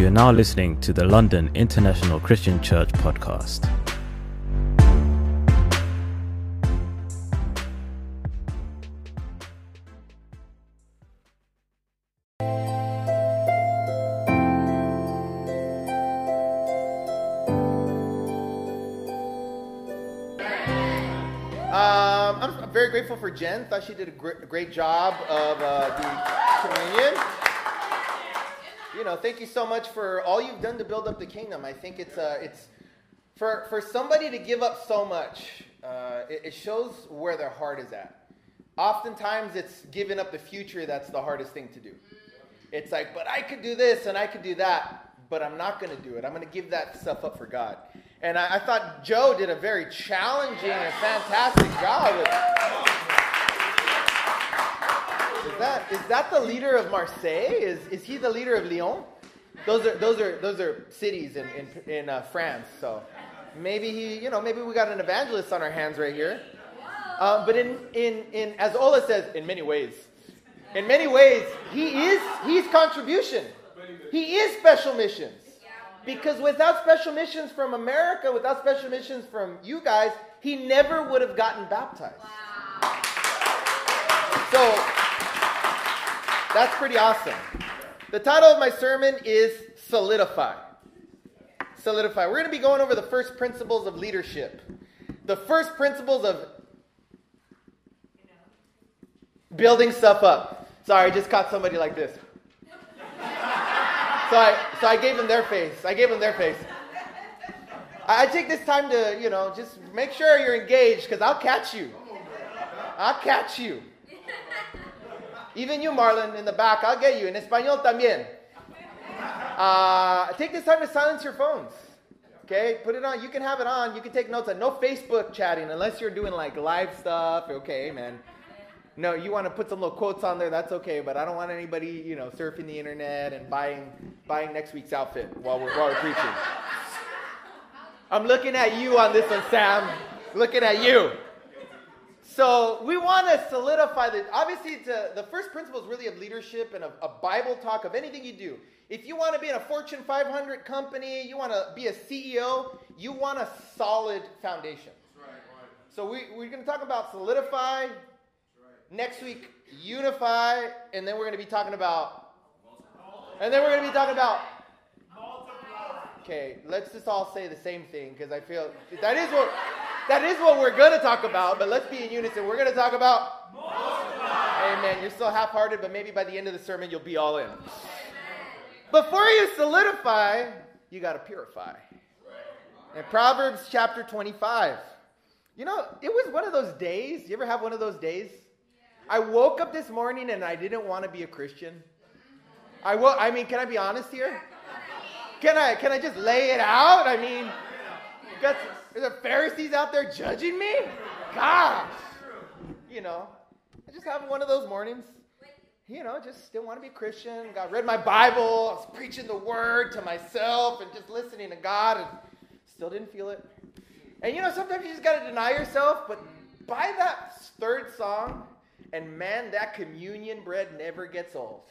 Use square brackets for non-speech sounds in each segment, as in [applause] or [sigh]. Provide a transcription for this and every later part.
You are now listening to the London International Christian Church podcast. Um, I'm, very grateful for Jen. Thought she did a gr- great job of uh, the communion. You know, thank you so much for all you've done to build up the kingdom. I think it's uh, it's for for somebody to give up so much. Uh, it, it shows where their heart is at. Oftentimes, it's giving up the future that's the hardest thing to do. It's like, but I could do this and I could do that, but I'm not going to do it. I'm going to give that stuff up for God. And I, I thought Joe did a very challenging and fantastic job. With, that is that the leader of Marseille? Is is he the leader of Lyon? Those are those are those are cities in in, in uh, France. So maybe he, you know, maybe we got an evangelist on our hands right here. Uh, but in in in as Ola says, in many ways, in many ways, he is he's contribution. He is special missions. Because without special missions from America, without special missions from you guys, he never would have gotten baptized. So that's pretty awesome. The title of my sermon is Solidify. Solidify. We're going to be going over the first principles of leadership. The first principles of building stuff up. Sorry, I just caught somebody like this. So I, so I gave them their face. I gave them their face. I, I take this time to, you know, just make sure you're engaged because I'll catch you. I'll catch you. Even you, Marlon, in the back, I'll get you. In Espanol también. Uh, take this time to silence your phones. Okay, put it on. You can have it on. You can take notes. On. No Facebook chatting unless you're doing like live stuff. Okay, man. No, you want to put some little quotes on there. That's okay, but I don't want anybody, you know, surfing the internet and buying buying next week's outfit while we're while we're preaching. I'm looking at you on this one, Sam. Looking at you. So we want to solidify the. Obviously, to, the first principle is really of leadership and of a Bible talk of anything you do. If you want to be in a Fortune 500 company, you want to be a CEO, you want a solid foundation. So we, we're going to talk about solidify. Next week, unify, and then we're going to be talking about. And then we're going to be talking about. Okay, let's just all say the same thing because I feel that is what that is what we're going to talk about. But let's be in unison. We're going to talk about. Amen. You're still half-hearted, but maybe by the end of the sermon, you'll be all in. Before you solidify, you got to purify. In Proverbs chapter 25. You know, it was one of those days. You ever have one of those days? I woke up this morning and I didn't want to be a Christian. I will, I mean, can I be honest here? [laughs] Can I can I just lay it out? I mean, are there Pharisees out there judging me? Gosh. You know, I just have one of those mornings. You know, just didn't want to be Christian. God read my Bible. I was preaching the word to myself and just listening to God and still didn't feel it. And you know, sometimes you just got to deny yourself, but by that third song, and man, that communion bread never gets old.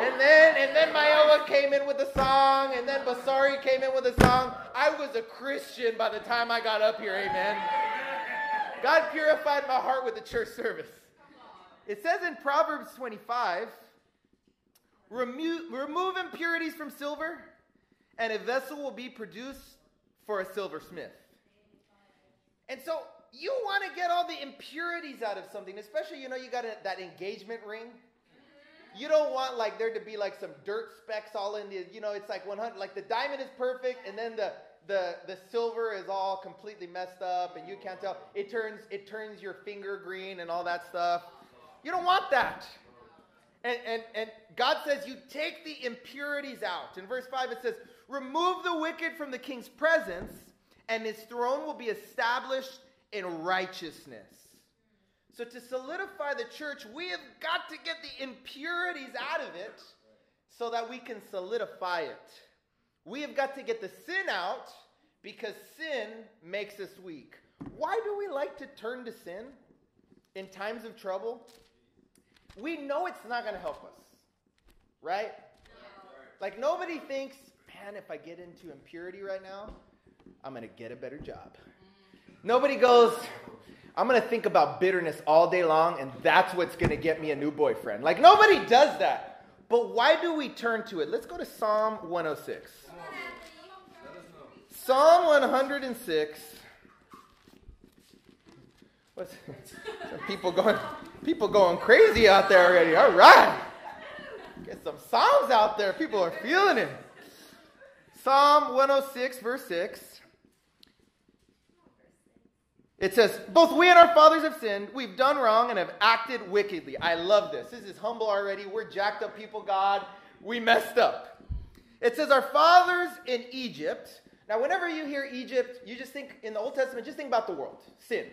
And then and then Mayowa came in with a song, and then Basari came in with a song. I was a Christian by the time I got up here, amen. God purified my heart with the church service. It says in Proverbs 25, remove, remove impurities from silver, and a vessel will be produced for a silversmith. And so you want to get all the impurities out of something, especially, you know, you got a, that engagement ring. You don't want like there to be like some dirt specks all in the, you know, it's like 100, like the diamond is perfect and then the, the, the silver is all completely messed up and you can't tell. It turns, it turns your finger green and all that stuff. You don't want that. And, and, and God says you take the impurities out. In verse 5 it says, remove the wicked from the king's presence and his throne will be established in righteousness. So, to solidify the church, we have got to get the impurities out of it so that we can solidify it. We have got to get the sin out because sin makes us weak. Why do we like to turn to sin in times of trouble? We know it's not going to help us, right? Like nobody thinks, man, if I get into impurity right now, I'm going to get a better job. Nobody goes, I'm going to think about bitterness all day long, and that's what's going to get me a new boyfriend. Like, nobody does that. But why do we turn to it? Let's go to Psalm 106. Psalm 106. What's some people going people going crazy out there already. All right. Get some songs out there. People are feeling it. Psalm 106 verse 6. It says, Both we and our fathers have sinned. We've done wrong and have acted wickedly. I love this. This is humble already. We're jacked up people, God. We messed up. It says, Our fathers in Egypt. Now, whenever you hear Egypt, you just think, in the Old Testament, just think about the world sin.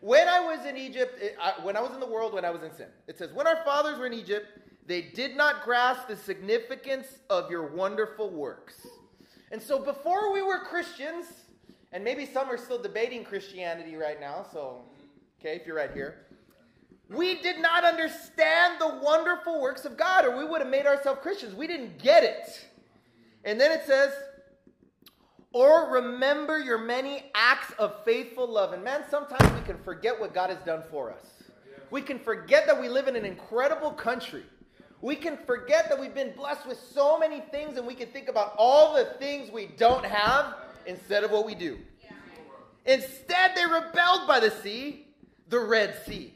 When I was in Egypt, it, I, when I was in the world, when I was in sin, it says, When our fathers were in Egypt, they did not grasp the significance of your wonderful works. And so, before we were Christians, and maybe some are still debating Christianity right now, so, okay, if you're right here. We did not understand the wonderful works of God, or we would have made ourselves Christians. We didn't get it. And then it says, or remember your many acts of faithful love. And man, sometimes we can forget what God has done for us. We can forget that we live in an incredible country. We can forget that we've been blessed with so many things, and we can think about all the things we don't have instead of what we do. Instead, they rebelled by the sea, the Red Sea.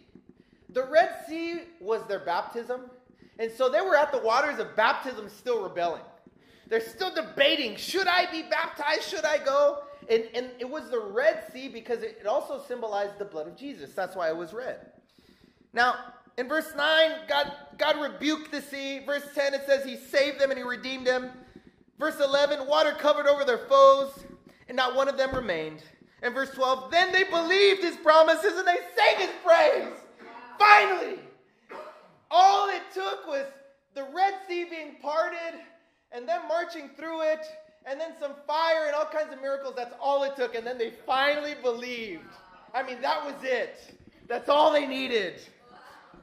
The Red Sea was their baptism, and so they were at the waters of baptism still rebelling. They're still debating should I be baptized? Should I go? And, and it was the Red Sea because it, it also symbolized the blood of Jesus. That's why it was red. Now, in verse 9, God, God rebuked the sea. Verse 10, it says he saved them and he redeemed them. Verse 11, water covered over their foes and not one of them remained. And verse 12, then they believed his promises and they sang his praise. Finally, all it took was the Red Sea being parted and them marching through it and then some fire and all kinds of miracles. That's all it took. And then they finally believed. I mean, that was it. That's all they needed.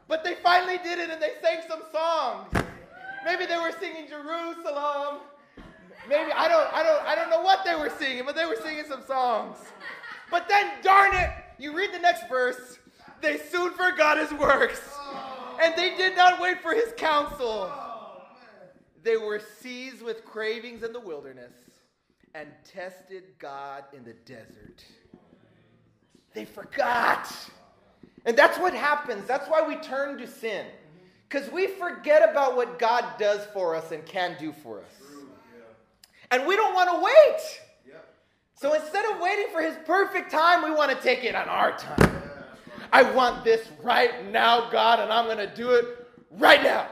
But they finally did it and they sang some songs. Maybe they were singing Jerusalem. Maybe I don't I don't I don't know what they were singing, but they were singing some songs. But then darn it, you read the next verse, they soon forgot his works. And they did not wait for his counsel. They were seized with cravings in the wilderness and tested God in the desert. They forgot. And that's what happens. That's why we turn to sin. Because we forget about what God does for us and can do for us. And we don't want to wait. So instead of waiting for his perfect time, we want to take it on our time. I want this right now, God, and I'm going to do it right now.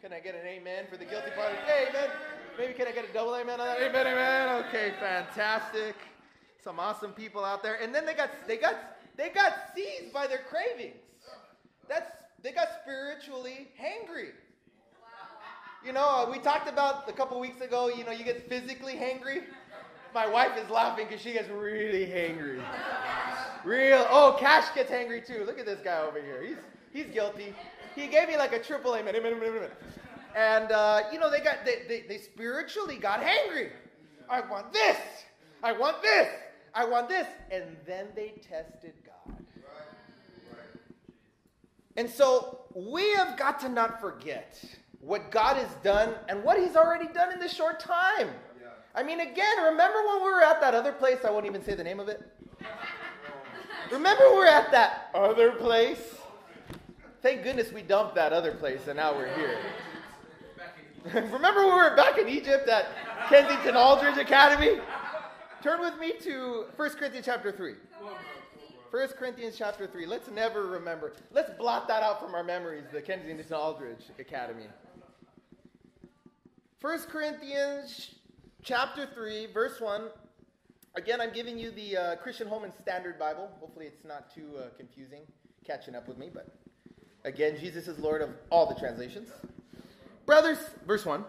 Can I get an amen for the guilty party? Amen. Maybe can I get a double amen on that? Amen, amen. Okay, fantastic. Some awesome people out there. And then they got they got they got seized by their cravings. That's they got spiritually hangry. You know, we talked about a couple weeks ago, you know, you get physically hangry. My wife is laughing because she gets really hangry. Real. Oh, Cash gets hangry too. Look at this guy over here. He's he's guilty. He gave me like a triple amen. amen, amen, amen. And uh, you know, they got they, they, they spiritually got hangry. I want this. I want this. I want this. And then they tested God. And so we have got to not forget what God has done and what He's already done in this short time. Yeah. I mean, again, remember when we were at that other place? I won't even say the name of it. [laughs] remember we were at that other place? Thank goodness we dumped that other place and now we're here. [laughs] remember we were back in Egypt at Kensington Aldridge Academy? Turn with me to 1 Corinthians chapter 3. 1 Corinthians chapter 3. Let's never remember. Let's blot that out from our memories, the Kensington Aldridge Academy. 1 Corinthians chapter 3, verse 1. Again, I'm giving you the uh, Christian Holman Standard Bible. Hopefully, it's not too uh, confusing catching up with me, but again, Jesus is Lord of all the translations. Brothers, verse 1.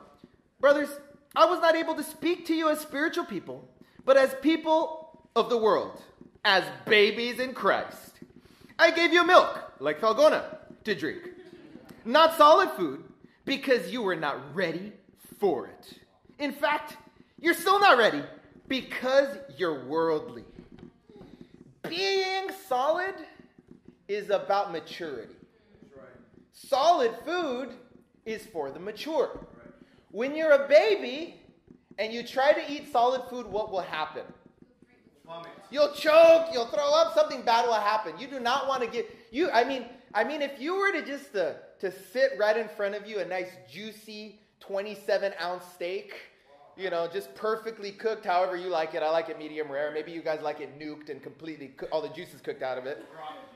Brothers, I was not able to speak to you as spiritual people, but as people of the world, as babies in Christ. I gave you milk, like Falgona, to drink, not solid food, because you were not ready for it. In fact, you're still not ready because you're worldly. Being solid is about maturity. Solid food is for the mature. When you're a baby and you try to eat solid food, what will happen? You'll choke, you'll throw up, something bad will happen. You do not want to get you I mean, I mean if you were to just to, to sit right in front of you a nice juicy 27 ounce steak, you know, just perfectly cooked however you like it. I like it medium rare. Maybe you guys like it nuked and completely all the juices cooked out of it.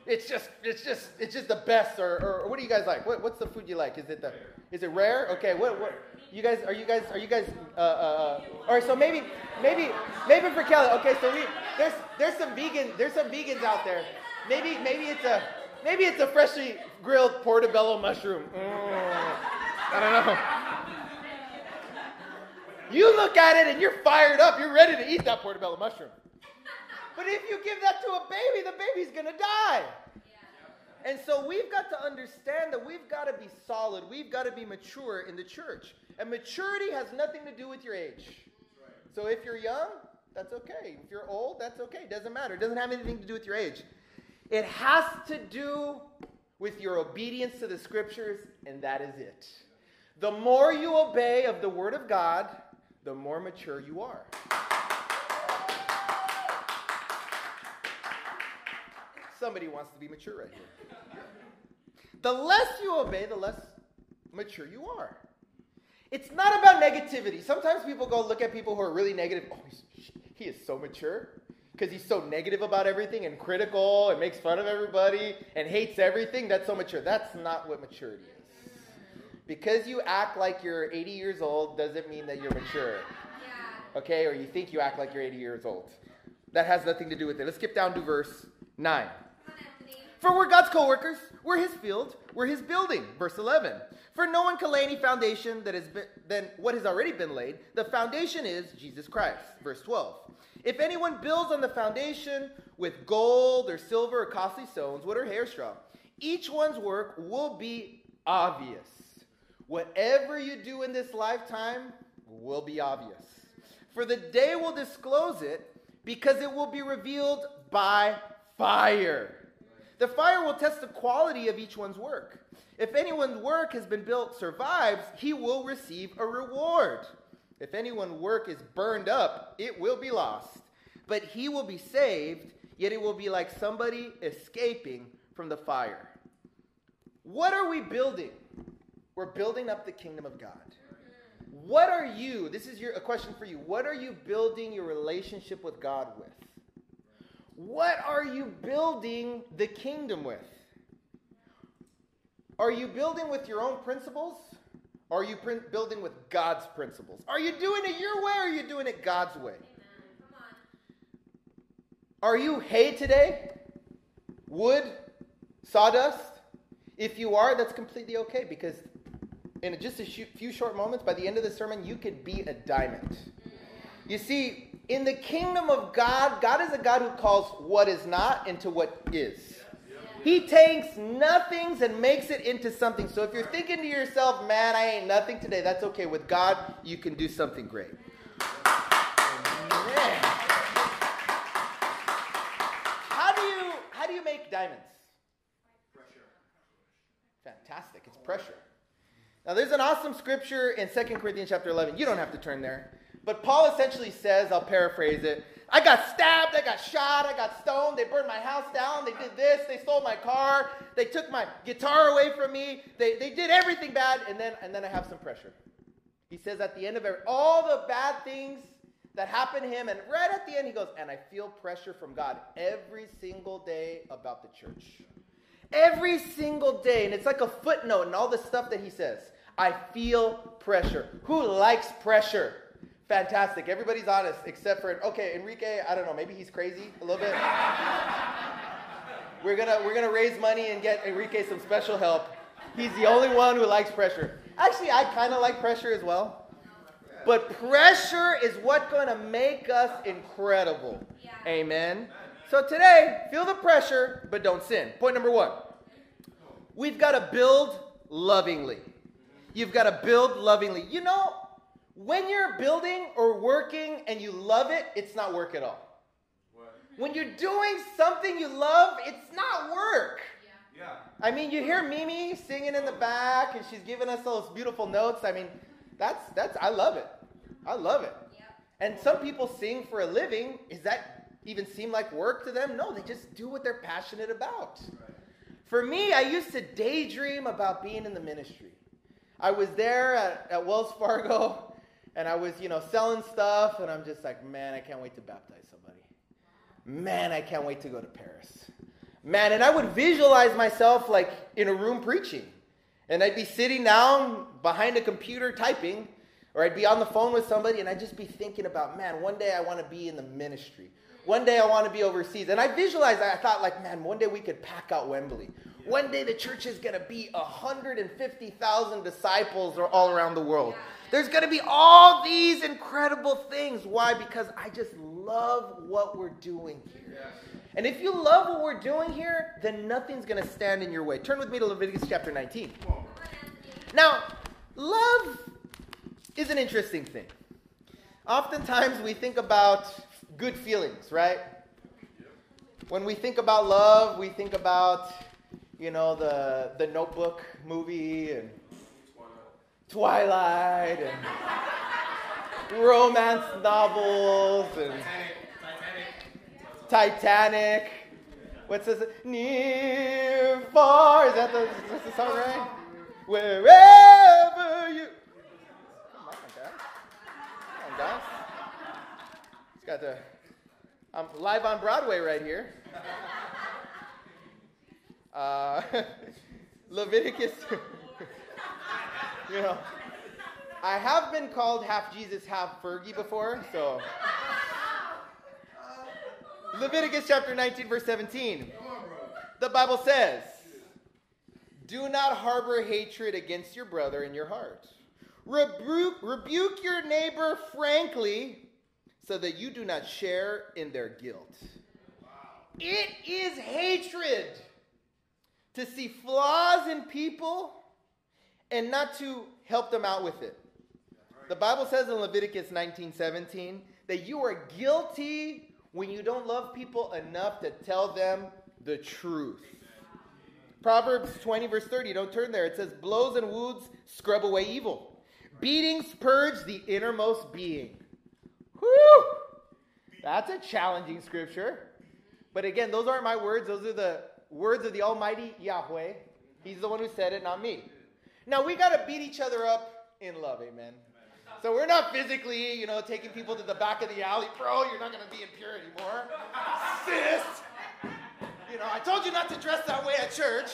It's just it's just it's just the best or, or, or what do you guys like? What, what's the food you like? Is it the is it rare? Okay, what what you guys are you guys are you guys uh, uh, uh, all right so maybe maybe maybe for kelly okay so we there's there's some vegan there's some vegans out there maybe maybe it's a maybe it's a freshly grilled portobello mushroom mm, i don't know you look at it and you're fired up you're ready to eat that portobello mushroom but if you give that to a baby the baby's gonna die and so we've got to understand that we've got to be solid. We've got to be mature in the church. And maturity has nothing to do with your age. So if you're young, that's okay. If you're old, that's okay. It doesn't matter. It doesn't have anything to do with your age. It has to do with your obedience to the scriptures, and that is it. The more you obey of the word of God, the more mature you are. Somebody wants to be mature right here. The less you obey, the less mature you are. It's not about negativity. Sometimes people go look at people who are really negative. Oh, he is so mature because he's so negative about everything and critical and makes fun of everybody and hates everything. That's so mature. That's not what maturity is. Because you act like you're 80 years old doesn't mean that you're mature. Okay? Or you think you act like you're 80 years old. That has nothing to do with it. Let's skip down to verse 9. For we're God's co workers, we're his field, we're his building. Verse 11. For no one can lay any foundation that has been than what has already been laid. The foundation is Jesus Christ. Verse 12. If anyone builds on the foundation with gold or silver or costly stones, wood or hair straw, each one's work will be obvious. Whatever you do in this lifetime will be obvious. For the day will disclose it because it will be revealed by fire. The fire will test the quality of each one's work. If anyone's work has been built survives, he will receive a reward. If anyone's work is burned up, it will be lost. But he will be saved, yet it will be like somebody escaping from the fire. What are we building? We're building up the kingdom of God. What are you? This is your, a question for you. What are you building your relationship with God with? What are you building the kingdom with? Are you building with your own principles? Are you pr- building with God's principles? Are you doing it your way or are you doing it God's way? Are you hay today? Wood? Sawdust? If you are, that's completely okay because in just a few short moments, by the end of the sermon, you could be a diamond. You see, in the kingdom of God, God is a God who calls what is not into what is. He takes nothings and makes it into something. So if you're thinking to yourself, man, I ain't nothing today, that's okay. With God, you can do something great. Amen. How do you how do you make diamonds? Pressure. Fantastic. It's pressure. Now there's an awesome scripture in 2 Corinthians chapter 11. You don't have to turn there. But Paul essentially says, I'll paraphrase it, I got stabbed, I got shot, I got stoned, they burned my house down, they did this, they stole my car, they took my guitar away from me, they, they did everything bad, and then, and then I have some pressure. He says at the end of every, all the bad things that happened to him, and right at the end he goes, and I feel pressure from God every single day about the church. Every single day, and it's like a footnote in all the stuff that he says. I feel pressure. Who likes pressure? Fantastic. Everybody's honest except for okay, Enrique. I don't know. Maybe he's crazy a little bit. we're gonna we're gonna raise money and get Enrique some special help. He's the only one who likes pressure. Actually, I kind of like pressure as well. But pressure is what's going to make us incredible. Yeah. Amen. So today, feel the pressure, but don't sin. Point number one. We've got to build lovingly. You've got to build lovingly. You know, When you're building or working and you love it, it's not work at all. What? When you're doing something you love, it's not work. Yeah. yeah. I mean, you hear Mimi singing in the back, and she's giving us those beautiful notes. I mean, that's that's I love it. I love it. Yeah. And some people sing for a living. Is that even seem like work to them? No, they just do what they're passionate about. Right. For me, I used to daydream about being in the ministry. I was there at, at Wells Fargo, and I was, you know, selling stuff, and I'm just like, man, I can't wait to baptize somebody. Man, I can't wait to go to Paris. Man, and I would visualize myself like in a room preaching. And I'd be sitting down behind a computer typing, or I'd be on the phone with somebody, and I'd just be thinking about, man, one day I want to be in the ministry. One day I want to be overseas. And I visualized, I thought, like, man, one day we could pack out Wembley. One day the church is going to be 150,000 disciples all around the world. There's going to be all these incredible things. Why? Because I just love what we're doing here. And if you love what we're doing here, then nothing's going to stand in your way. Turn with me to Leviticus chapter 19. Now, love is an interesting thing. Oftentimes we think about good feelings, right? When we think about love, we think about, you know, the, the notebook movie and Twilight and romance novels and Titanic. What's this? Near, far. Is that the, is the song, right? Wherever you. Come on, guys. Come on, guys. Got the. I'm live on Broadway right here. Uh, [laughs] Leviticus. [laughs] you know, I have been called half Jesus, half Fergie before, so. Leviticus chapter 19, verse 17. The Bible says, Do not harbor hatred against your brother in your heart. Rebuke, rebuke your neighbor frankly so that you do not share in their guilt. It is hatred to see flaws in people and not to help them out with it. The Bible says in Leviticus 19:17 that you are guilty when you don't love people enough to tell them the truth. Proverbs 20 verse 30, don't turn there. It says blows and wounds scrub away evil. Beatings purge the innermost being. Whew! That's a challenging scripture. But again, those aren't my words. Those are the words of the Almighty Yahweh. He's the one who said it, not me. Now, we got to beat each other up in love, amen. So we're not physically, you know, taking people to the back of the alley. Bro, you're not going to be impure anymore. Sis! You know, I told you not to dress that way at church.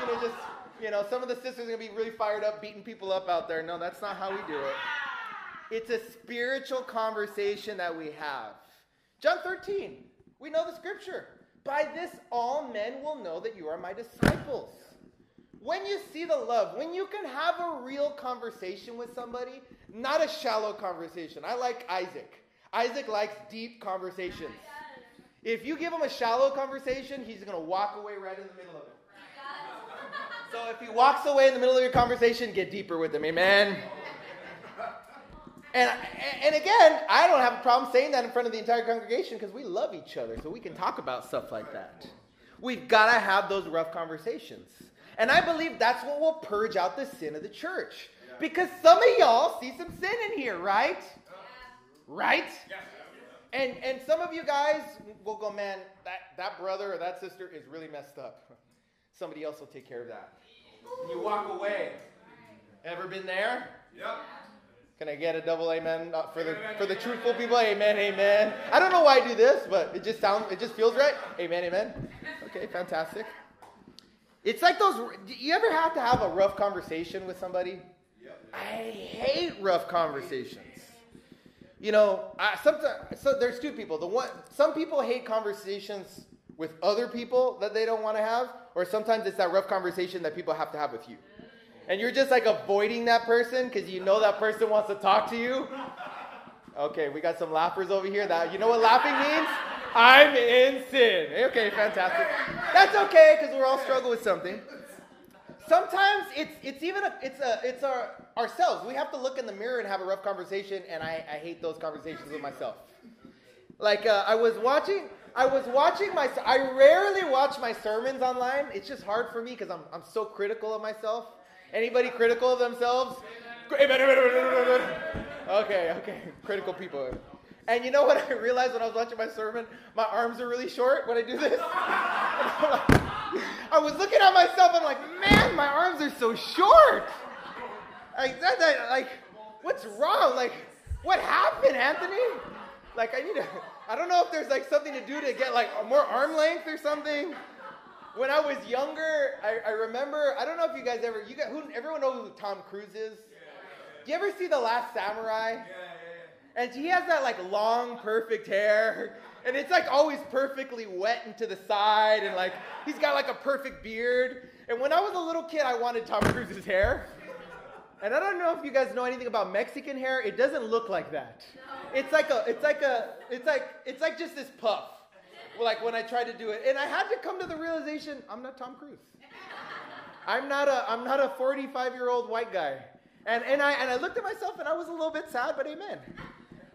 You know, just, you know, some of the sisters are going to be really fired up, beating people up out there. No, that's not how we do it. It's a spiritual conversation that we have. John 13, we know the scripture. By this, all men will know that you are my disciples. When you see the love, when you can have a real conversation with somebody, not a shallow conversation. I like Isaac. Isaac likes deep conversations. If you give him a shallow conversation, he's going to walk away right in the middle of it. So if he walks away in the middle of your conversation, get deeper with him. Amen. And, and again, I don't have a problem saying that in front of the entire congregation because we love each other, so we can talk about stuff like that. We've got to have those rough conversations. And I believe that's what will purge out the sin of the church. Because some of y'all see some sin in here, right? Right? And and some of you guys will go, man, that, that brother or that sister is really messed up. Somebody else will take care of that. You walk away. Ever been there? Yep. Can I get a double amen uh, for the for the truthful people? Amen, amen. I don't know why I do this, but it just sounds, it just feels right. Amen, amen. Okay, fantastic. It's like those. Do you ever have to have a rough conversation with somebody? I hate rough conversations. You know, I, sometimes so there's two people. The one, some people hate conversations with other people that they don't want to have, or sometimes it's that rough conversation that people have to have with you and you're just like avoiding that person because you know that person wants to talk to you. Okay, we got some laughers over here. That you know what laughing means? I'm in sin. Okay, fantastic. That's okay because we're all struggle with something. sometimes it's it's even a, it's a it's our ourselves. We have to look in the mirror and have a rough conversation, and I, I hate those conversations with myself. Like uh, I was watching, I was watching my. I rarely watch my sermons online. It's just hard for me because I'm I'm so critical of myself. Anybody critical of themselves? Okay, okay, critical people. And you know what I realized when I was watching my sermon? My arms are really short when I do this. [laughs] I was looking at myself. I'm like, man, my arms are so short. Like, that, that, like, what's wrong? Like, what happened, Anthony? Like, I need to. I don't know if there's like something to do to get like more arm length or something. When I was younger, I, I remember. I don't know if you guys ever. You got who? Everyone knows who Tom Cruise is. Do you ever see The Last Samurai? And he has that like long, perfect hair. And it's like always perfectly wet and to the side. And like he's got like a perfect beard. And when I was a little kid, I wanted Tom Cruise's hair. And I don't know if you guys know anything about Mexican hair. It doesn't look like that. It's like a, it's like a, it's like, it's like just this puff. Like when I tried to do it. And I had to come to the realization, I'm not Tom Cruise. [laughs] I'm not a, I'm not a 45 year old white guy. And, and, I, and I looked at myself and I was a little bit sad, but amen.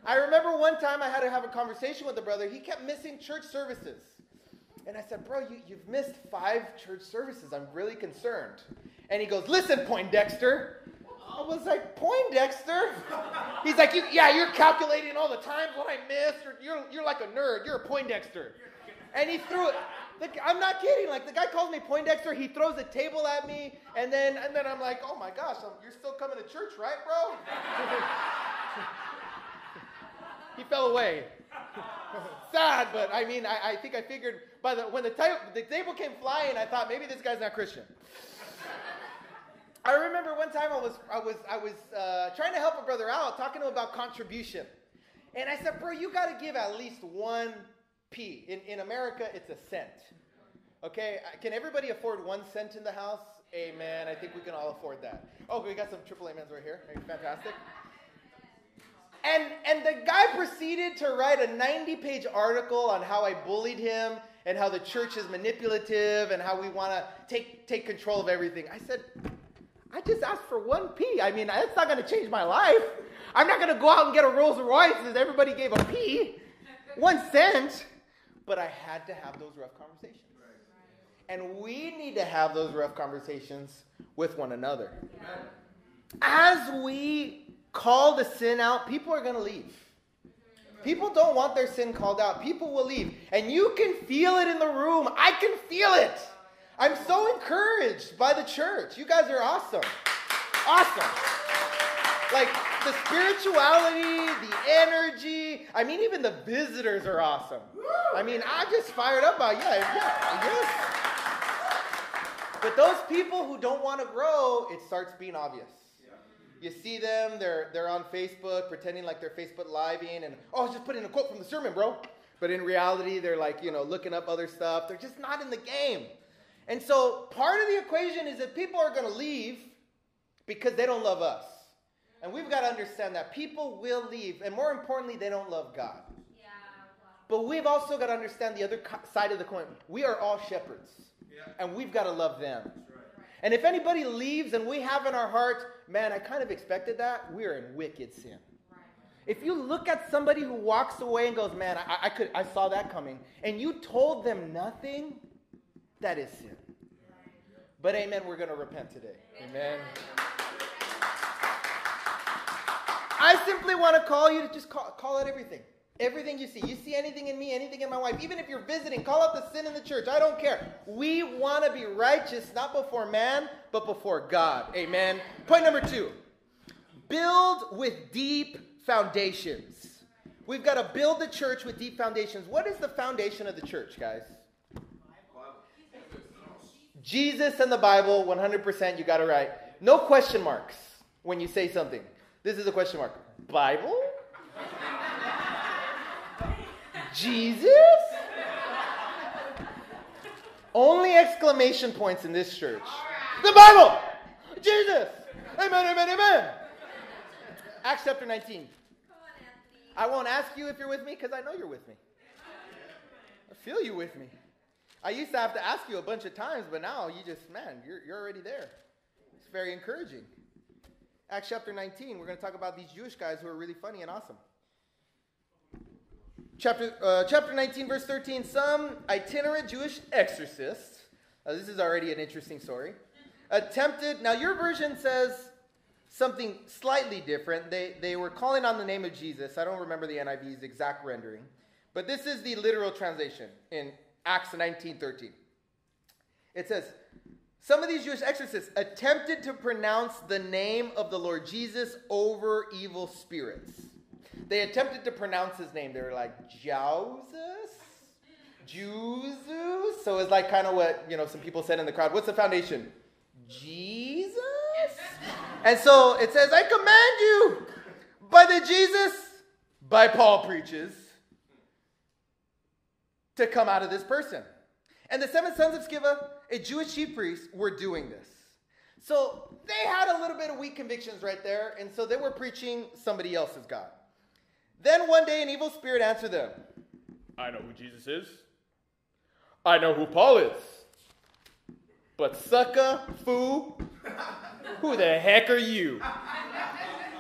I remember one time I had to have a conversation with a brother. He kept missing church services. And I said, Bro, you, you've missed five church services. I'm really concerned. And he goes, Listen, Poindexter. I was like, Poindexter? He's like, you, Yeah, you're calculating all the times what I missed. You're, you're, you're like a nerd. You're a Poindexter. And he threw it. The, I'm not kidding. Like the guy calls me Poindexter. He throws a table at me, and then and then I'm like, oh my gosh, I'm, you're still coming to church, right, bro? [laughs] he fell away. [laughs] Sad, but I mean, I, I, think I figured by the when the, t- the table came flying, I thought maybe this guy's not Christian. I remember one time I was I was I was uh, trying to help a brother out, talking to him about contribution, and I said, bro, you got to give at least one In in America, it's a cent. Okay, uh, can everybody afford one cent in the house? Amen. I think we can all afford that. Oh, we got some triple amens right here. Fantastic. And, and the guy proceeded to write a 90 page article on how I bullied him and how the church is manipulative and how we want to take, take control of everything. I said, I just asked for one P. I mean, that's not going to change my life. I'm not going to go out and get a Rolls Royce as everybody gave a P. One cent. But I had to have those rough conversations. And we need to have those rough conversations with one another. As we call the sin out, people are going to leave. People don't want their sin called out. People will leave. And you can feel it in the room. I can feel it. I'm so encouraged by the church. You guys are awesome. Awesome. Like the spirituality, the energy. I mean, even the visitors are awesome. I mean, I'm just fired up about yeah, yeah, yes. But those people who don't want to grow, it starts being obvious. You see them, they're, they're on Facebook pretending like they're Facebook living and, oh, I just putting a quote from the sermon, bro. But in reality, they're like, you know, looking up other stuff. They're just not in the game. And so part of the equation is that people are going to leave because they don't love us. And we've got to understand that people will leave. And more importantly, they don't love God. Yeah, wow. But we've also got to understand the other side of the coin. We are all shepherds. Yeah. And we've got to love them. And if anybody leaves and we have in our heart, man, I kind of expected that, we're in wicked sin. If you look at somebody who walks away and goes, man, I, I, could, I saw that coming, and you told them nothing, that is sin. But amen, we're going to repent today. Amen. I simply want to call you to just call, call out everything. Everything you see. You see anything in me, anything in my wife, even if you're visiting, call out the sin in the church. I don't care. We want to be righteous, not before man, but before God. Amen. Point number two build with deep foundations. We've got to build the church with deep foundations. What is the foundation of the church, guys? Jesus and the Bible, 100%, you got it right. No question marks when you say something. This is a question mark. Bible? Jesus? Only exclamation points in this church. The Bible! Jesus! Amen, amen, amen. Acts chapter 19. I won't ask you if you're with me because I know you're with me. I feel you with me. I used to have to ask you a bunch of times, but now you just, man, you're, you're already there. It's very encouraging. Acts chapter 19, we're going to talk about these Jewish guys who are really funny and awesome. Chapter, uh, chapter 19, verse 13. Some itinerant Jewish exorcists, uh, this is already an interesting story, attempted, now your version says something slightly different. They, they were calling on the name of Jesus. I don't remember the NIV's exact rendering, but this is the literal translation in Acts 19, 13. It says, some of these Jewish exorcists attempted to pronounce the name of the Lord Jesus over evil spirits. They attempted to pronounce his name. They were like, Jesus? Jesus? So it's like kind of what, you know, some people said in the crowd. What's the foundation? Jesus? And so it says, I command you by the Jesus, by Paul preaches, to come out of this person. And the seven sons of Sceva, a Jewish chief priest, were doing this. So they had a little bit of weak convictions right there, and so they were preaching somebody else's God. Then one day an evil spirit answered them I know who Jesus is. I know who Paul is. But sucker, foo, who the heck are you?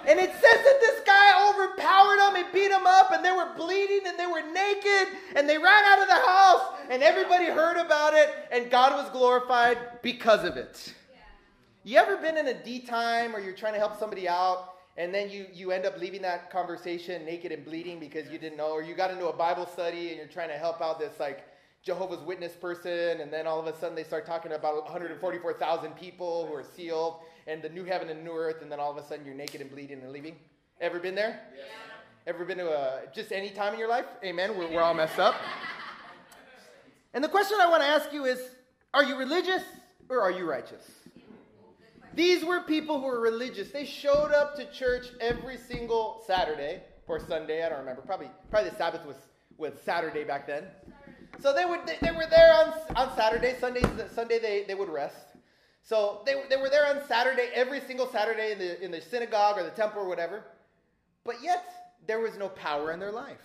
And it says that this guy overpowered them and beat them up, and they were bleeding and they were naked, and they ran out of the house, and everybody heard about it, and God was glorified because of it. You ever been in a D time or you're trying to help somebody out, and then you, you end up leaving that conversation naked and bleeding because you didn't know, or you got into a Bible study and you're trying to help out this like Jehovah's Witness person, and then all of a sudden they start talking about 144,000 people who are sealed and the new heaven and new earth, and then all of a sudden you're naked and bleeding and leaving. Ever been there? Yeah. Ever been to a, just any time in your life? Amen. We're, we're all messed up. [laughs] And the question I want to ask you is Are you religious or are you righteous? These were people who were religious. They showed up to church every single Saturday or Sunday. I don't remember. Probably, probably the Sabbath was, was Saturday back then. So they would they, they were there on, on Saturday. Sundays Sunday they, they would rest. So they, they were there on Saturday, every single Saturday in the, in the synagogue or the temple or whatever. But yet, there was no power in their life.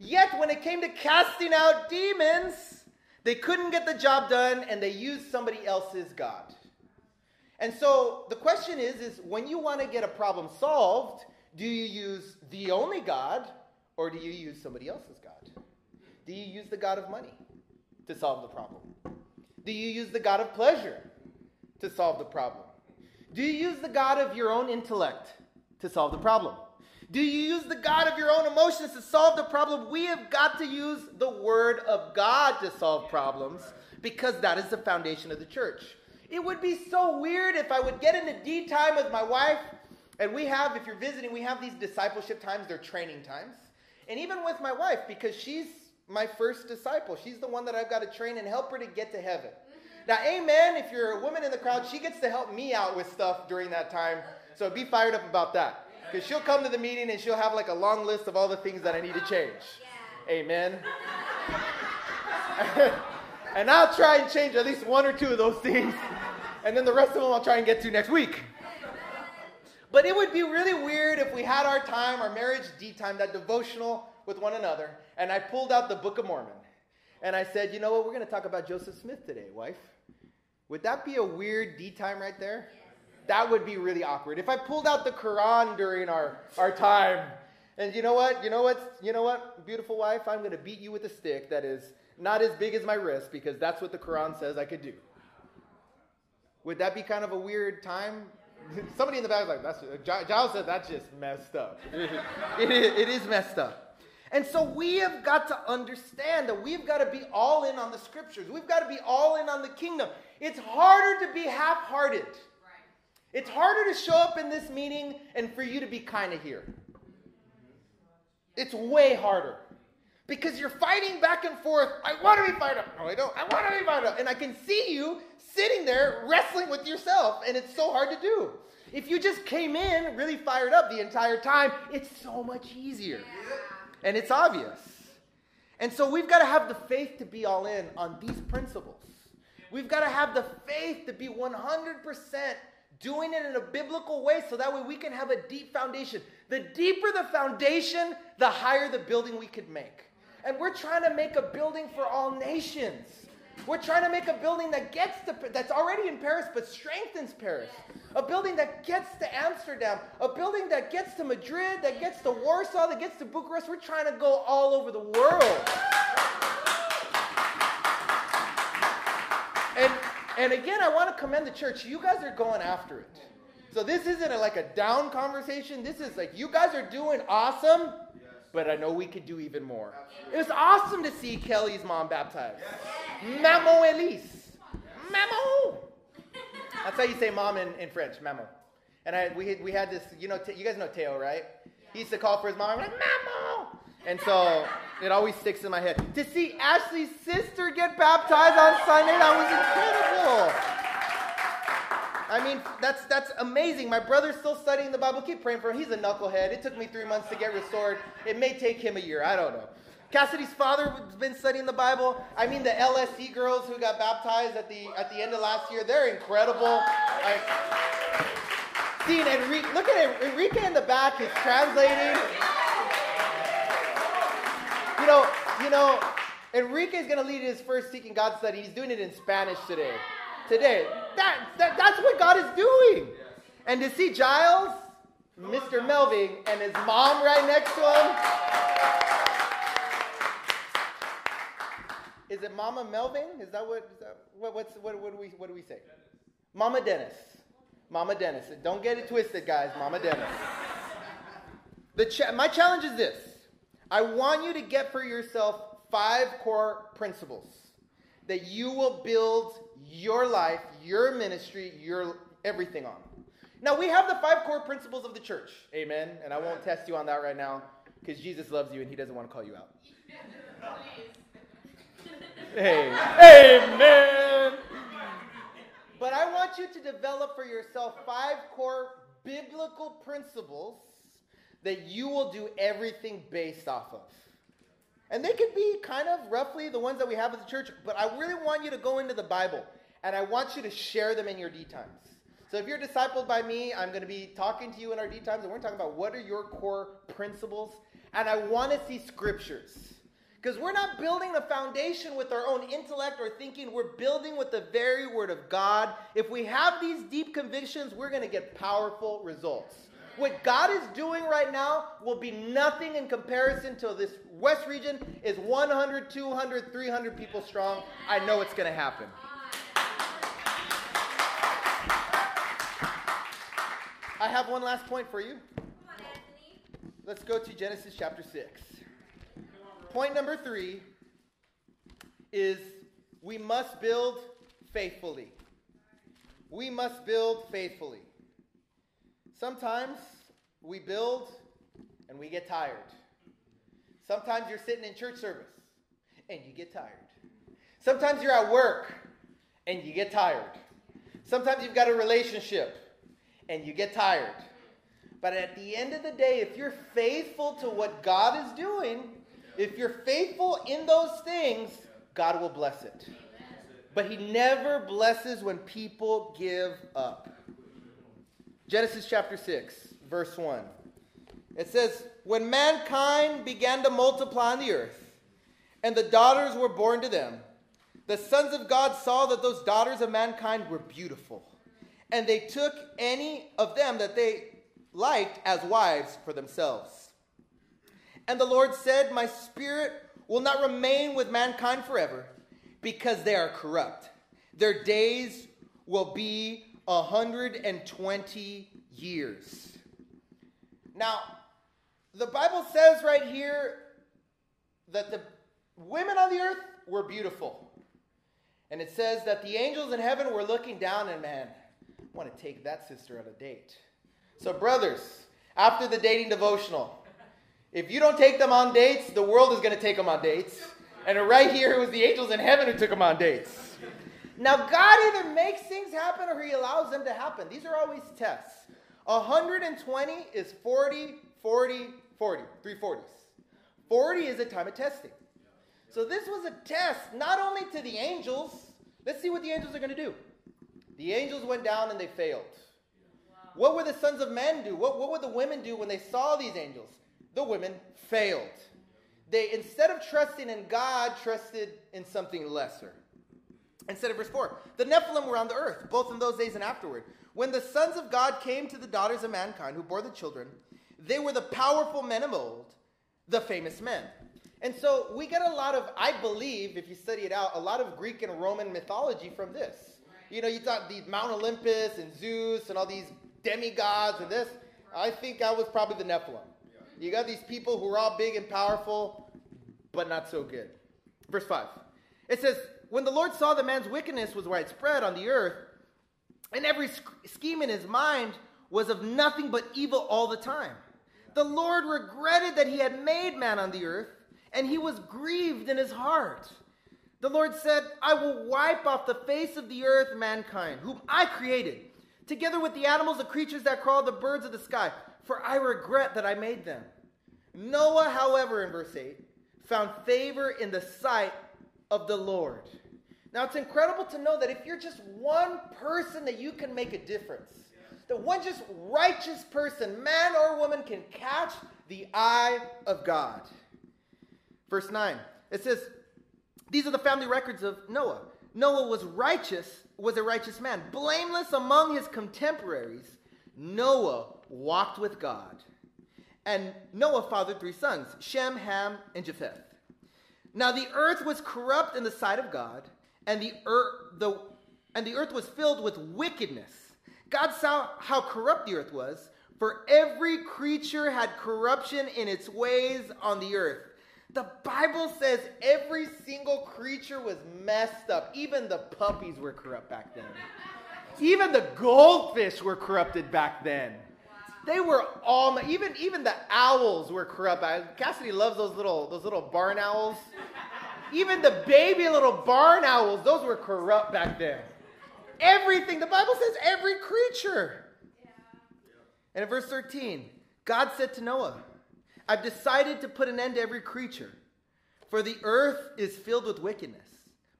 Yet, when it came to casting out demons, they couldn't get the job done and they used somebody else's God. And so the question is, is when you want to get a problem solved, do you use the only God or do you use somebody else's God? Do you use the God of money to solve the problem? Do you use the God of pleasure to solve the problem? Do you use the God of your own intellect to solve the problem? Do you use the God of your own emotions to solve the problem? We have got to use the Word of God to solve problems because that is the foundation of the church. It would be so weird if I would get into D time with my wife, and we have, if you're visiting, we have these discipleship times, they're training times. And even with my wife, because she's my first disciple, she's the one that I've got to train and help her to get to heaven. Now, amen, if you're a woman in the crowd, she gets to help me out with stuff during that time. So be fired up about that. Because she'll come to the meeting and she'll have like a long list of all the things that I need to change. Amen. [laughs] and I'll try and change at least one or two of those things. And then the rest of them I'll try and get to next week. But it would be really weird if we had our time, our marriage D time, that devotional with one another, and I pulled out the Book of Mormon. And I said, you know what, we're going to talk about Joseph Smith today, wife. Would that be a weird D time right there? That would be really awkward. If I pulled out the Quran during our, our time, and you know what? You know what? You know what, beautiful wife? I'm going to beat you with a stick that is not as big as my wrist because that's what the Quran says I could do. Would that be kind of a weird time? [laughs] Somebody in the back is like, that's, Giles said that's just messed up. [laughs] it, is, it is messed up. And so we have got to understand that we've got to be all in on the scriptures. We've got to be all in on the kingdom. It's harder to be half hearted. Right. It's harder to show up in this meeting and for you to be kind of here. It's way harder. Because you're fighting back and forth. I want to be fired up. No, I don't. I want to be fired up. And I can see you sitting there wrestling with yourself, and it's so hard to do. If you just came in really fired up the entire time, it's so much easier. Yeah. And it's obvious. And so we've got to have the faith to be all in on these principles. We've got to have the faith to be 100% doing it in a biblical way so that way we can have a deep foundation. The deeper the foundation, the higher the building we could make. And we're trying to make a building for all nations. We're trying to make a building that gets to, that's already in Paris but strengthens Paris. A building that gets to Amsterdam. A building that gets to Madrid, that gets to Warsaw, that gets to Bucharest. We're trying to go all over the world. And, and again, I want to commend the church. You guys are going after it. So this isn't a, like a down conversation. This is like, you guys are doing awesome but I know we could do even more. It was awesome to see Kelly's mom baptized. Mamo Elise. Mamo. That's how you say mom in, in French, Mamo. And I, we, had, we had this, you know, you guys know Teo, right? He used to call for his mom, like, Mamo. And so it always sticks in my head. To see Ashley's sister get baptized on Sunday, that was incredible. I mean, that's that's amazing. My brother's still studying the Bible. Keep praying for him. He's a knucklehead. It took me three months to get restored. It may take him a year. I don't know. Cassidy's father has been studying the Bible. I mean, the LSC girls who got baptized at the at the end of last year, they're incredible. Like, seeing Enrique, look at Enrique in the back. He's translating. You know, you know, Enrique is going to lead his first Seeking God study. He's doing it in Spanish today today. That, that, that's what God is doing. And to see Giles, Mr. Melving, and his mom right next to him. Is it Mama Melving? Is that what? Is that, what what's what, what do we what do we say? Mama Dennis. Mama Dennis. Don't get it twisted, guys. Mama Dennis. The cha- my challenge is this. I want you to get for yourself five core principles that you will build your life, your ministry, your everything on. Now, we have the five core principles of the church. Amen. And I won't test you on that right now because Jesus loves you and he doesn't want to call you out. [laughs] hey, amen. But I want you to develop for yourself five core biblical principles that you will do everything based off of. And they could be kind of roughly the ones that we have at the church, but I really want you to go into the Bible and I want you to share them in your D times. So if you're discipled by me, I'm going to be talking to you in our D times, and we're talking about what are your core principles. And I want to see scriptures. Because we're not building the foundation with our own intellect or thinking, we're building with the very word of God. If we have these deep convictions, we're going to get powerful results. What God is doing right now will be nothing in comparison to this West region is 100, 200, 300 people strong. I know it's going to happen. I have one last point for you. Let's go to Genesis chapter 6. Point number three is we must build faithfully. We must build faithfully. Sometimes we build and we get tired. Sometimes you're sitting in church service and you get tired. Sometimes you're at work and you get tired. Sometimes you've got a relationship and you get tired. But at the end of the day, if you're faithful to what God is doing, if you're faithful in those things, God will bless it. But He never blesses when people give up. Genesis chapter 6, verse 1. It says, When mankind began to multiply on the earth, and the daughters were born to them, the sons of God saw that those daughters of mankind were beautiful, and they took any of them that they liked as wives for themselves. And the Lord said, My spirit will not remain with mankind forever, because they are corrupt. Their days will be 120 years. Now, the Bible says right here that the women on the earth were beautiful. And it says that the angels in heaven were looking down and, man, I want to take that sister on a date. So, brothers, after the dating devotional, if you don't take them on dates, the world is going to take them on dates. And right here, it was the angels in heaven who took them on dates. Now, God either makes things happen or He allows them to happen. These are always tests. 120 is 40, 40, 40, three 40s. 40 is a time of testing. So this was a test not only to the angels. Let's see what the angels are going to do. The angels went down and they failed. What would the sons of men do? What, what would the women do when they saw these angels? The women failed. They, instead of trusting in God, trusted in something lesser. Instead of verse 4, the Nephilim were on the earth, both in those days and afterward. When the sons of God came to the daughters of mankind who bore the children, they were the powerful men of old, the famous men. And so we get a lot of, I believe, if you study it out, a lot of Greek and Roman mythology from this. You know, you thought the Mount Olympus and Zeus and all these demigods and this. I think that was probably the Nephilim. You got these people who are all big and powerful, but not so good. Verse 5. It says, When the Lord saw the man's wickedness was widespread on the earth, and every scheme in his mind was of nothing but evil all the time, the Lord regretted that he had made man on the earth, and he was grieved in his heart. The Lord said, I will wipe off the face of the earth mankind, whom I created, together with the animals, the creatures that crawl, the birds of the sky, for I regret that I made them. Noah, however, in verse 8, found favor in the sight of the Lord. Now, it's incredible to know that if you're just one person, that you can make a difference. That one just righteous person, man or woman, can catch the eye of God. Verse 9, it says, These are the family records of Noah. Noah was righteous, was a righteous man, blameless among his contemporaries. Noah walked with God. And Noah fathered three sons Shem, Ham, and Japheth. Now the earth was corrupt in the sight of God, and the earth, the, and the earth was filled with wickedness. God saw how corrupt the earth was, for every creature had corruption in its ways on the earth. The Bible says every single creature was messed up. Even the puppies were corrupt back then. Even the goldfish were corrupted back then. They were all even even the owls were corrupt. Cassidy loves those little those little barn owls. Even the baby little barn owls, those were corrupt back then. Everything, the Bible says every creature. And in verse 13, God said to Noah, I've decided to put an end to every creature, for the earth is filled with wickedness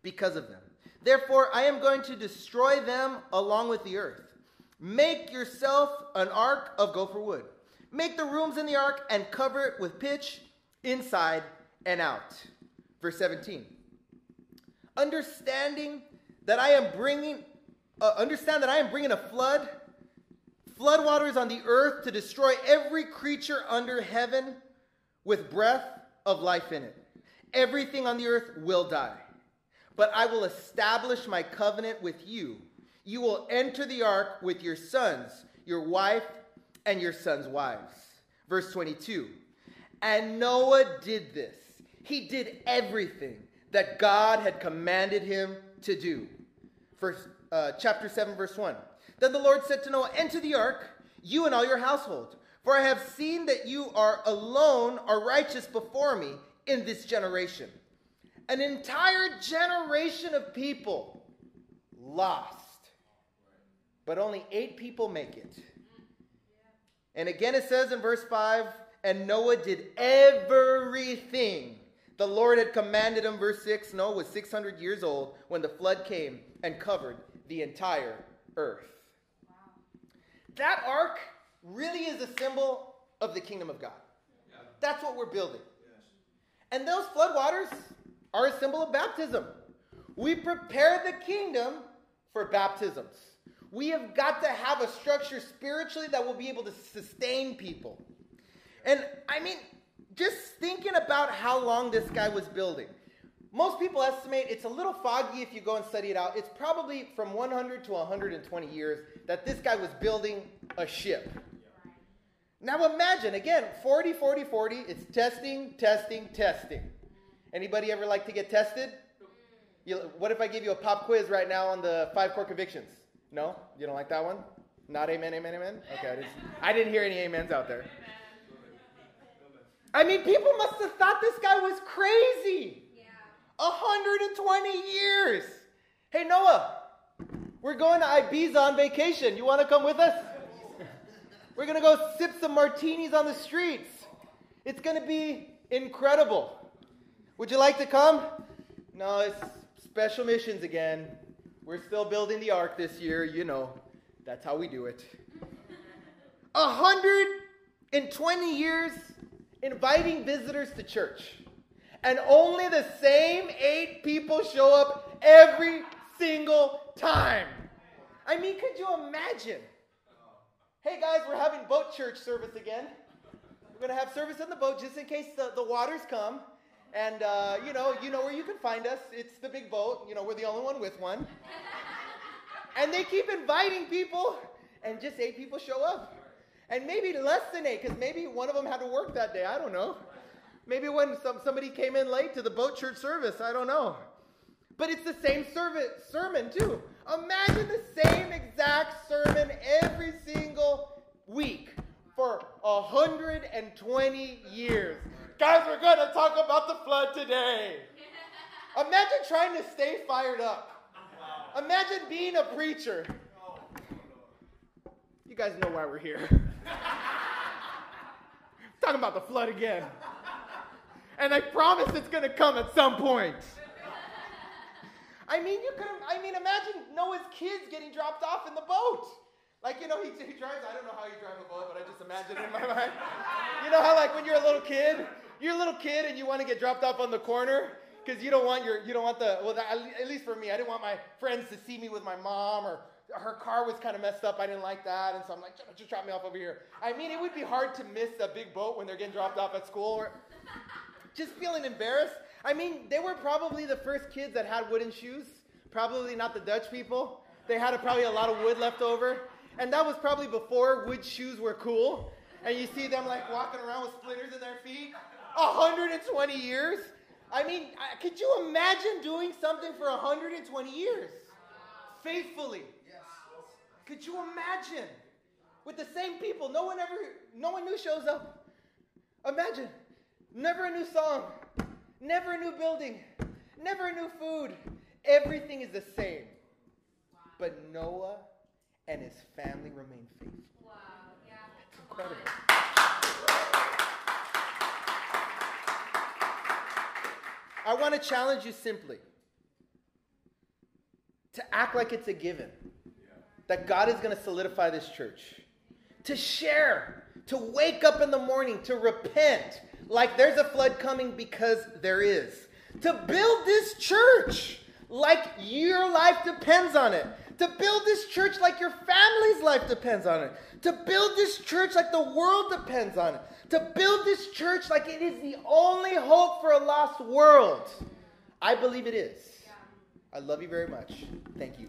because of them. Therefore, I am going to destroy them along with the earth. Make yourself an ark of gopher wood. Make the rooms in the ark and cover it with pitch inside and out. Verse 17. Understanding that I am bringing, uh, understand that I am bringing a flood, flood waters on the earth to destroy every creature under heaven with breath of life in it. Everything on the earth will die. But I will establish my covenant with you. You will enter the ark with your sons, your wife, and your sons' wives. Verse 22. And Noah did this he did everything that God had commanded him to do. First, uh, chapter 7, verse 1. Then the Lord said to Noah, Enter the ark, you and all your household, for I have seen that you are alone are righteous before me in this generation. An entire generation of people lost, but only eight people make it. And again it says in verse 5 and Noah did everything the Lord had commanded him, verse 6 Noah was 600 years old when the flood came and covered the entire earth. That ark really is a symbol of the kingdom of God. That's what we're building. And those flood waters are a symbol of baptism. We prepare the kingdom for baptisms. We have got to have a structure spiritually that will be able to sustain people. And I mean, just thinking about how long this guy was building. Most people estimate it's a little foggy if you go and study it out. It's probably from 100 to 120 years that this guy was building a ship. Now imagine, again, 40, 40, 40, it's testing, testing, testing. Anybody ever like to get tested? You, what if I give you a pop quiz right now on the five core convictions? No? You don't like that one? Not amen, amen, amen? Okay, I, just, I didn't hear any amens out there. I mean, people must have thought this guy was crazy. Yeah. 120 years. Hey, Noah, we're going to Ibiza on vacation. You want to come with us? We're going to go sip some martinis on the streets. It's going to be incredible. Would you like to come? No, it's special missions again. We're still building the ark this year. You know, that's how we do it. [laughs] 120 years inviting visitors to church, and only the same eight people show up every single time. I mean, could you imagine? Hey guys, we're having boat church service again. We're gonna have service on the boat just in case the, the waters come. And uh, you know, you know where you can find us. It's the big boat. You know, we're the only one with one. [laughs] and they keep inviting people, and just eight people show up. And maybe less than eight, because maybe one of them had to work that day. I don't know. Maybe when some, somebody came in late to the boat church service. I don't know. But it's the same service, sermon, too. Imagine the same exact sermon every single week for 120 years. Guys, we're going to talk about the flood today. [laughs] Imagine trying to stay fired up. Imagine being a preacher. You guys know why we're here. [laughs] Talking about the flood again. And I promise it's going to come at some point. I mean, you could. I mean, imagine Noah's kids getting dropped off in the boat. Like, you know, he, he drives. I don't know how you drive a boat, but I just imagine it in my [laughs] mind. You know how, like, when you're a little kid, you're a little kid and you want to get dropped off on the corner because you don't want your, you don't want the. Well, at least for me, I didn't want my friends to see me with my mom or her car was kind of messed up. I didn't like that, and so I'm like, just drop me off over here. I mean, it would be hard to miss a big boat when they're getting dropped off at school. Or just feeling embarrassed. I mean, they were probably the first kids that had wooden shoes. Probably not the Dutch people. They had a, probably a lot of wood left over. And that was probably before wood shoes were cool. And you see them like walking around with splinters in their feet. 120 years. I mean, uh, could you imagine doing something for 120 years? Faithfully. Could you imagine? With the same people, no one ever, no one new shows up. Imagine, never a new song, never a new building, never a new food. Everything is the same. But Noah and his family remain faithful. Wow, yeah. That's incredible. I want to challenge you simply to act like it's a given that God is going to solidify this church, to share, to wake up in the morning, to repent like there's a flood coming because there is, to build this church like your life depends on it. To build this church like your family's life depends on it. To build this church like the world depends on it. To build this church like it is the only hope for a lost world. I believe it is. I love you very much. Thank you.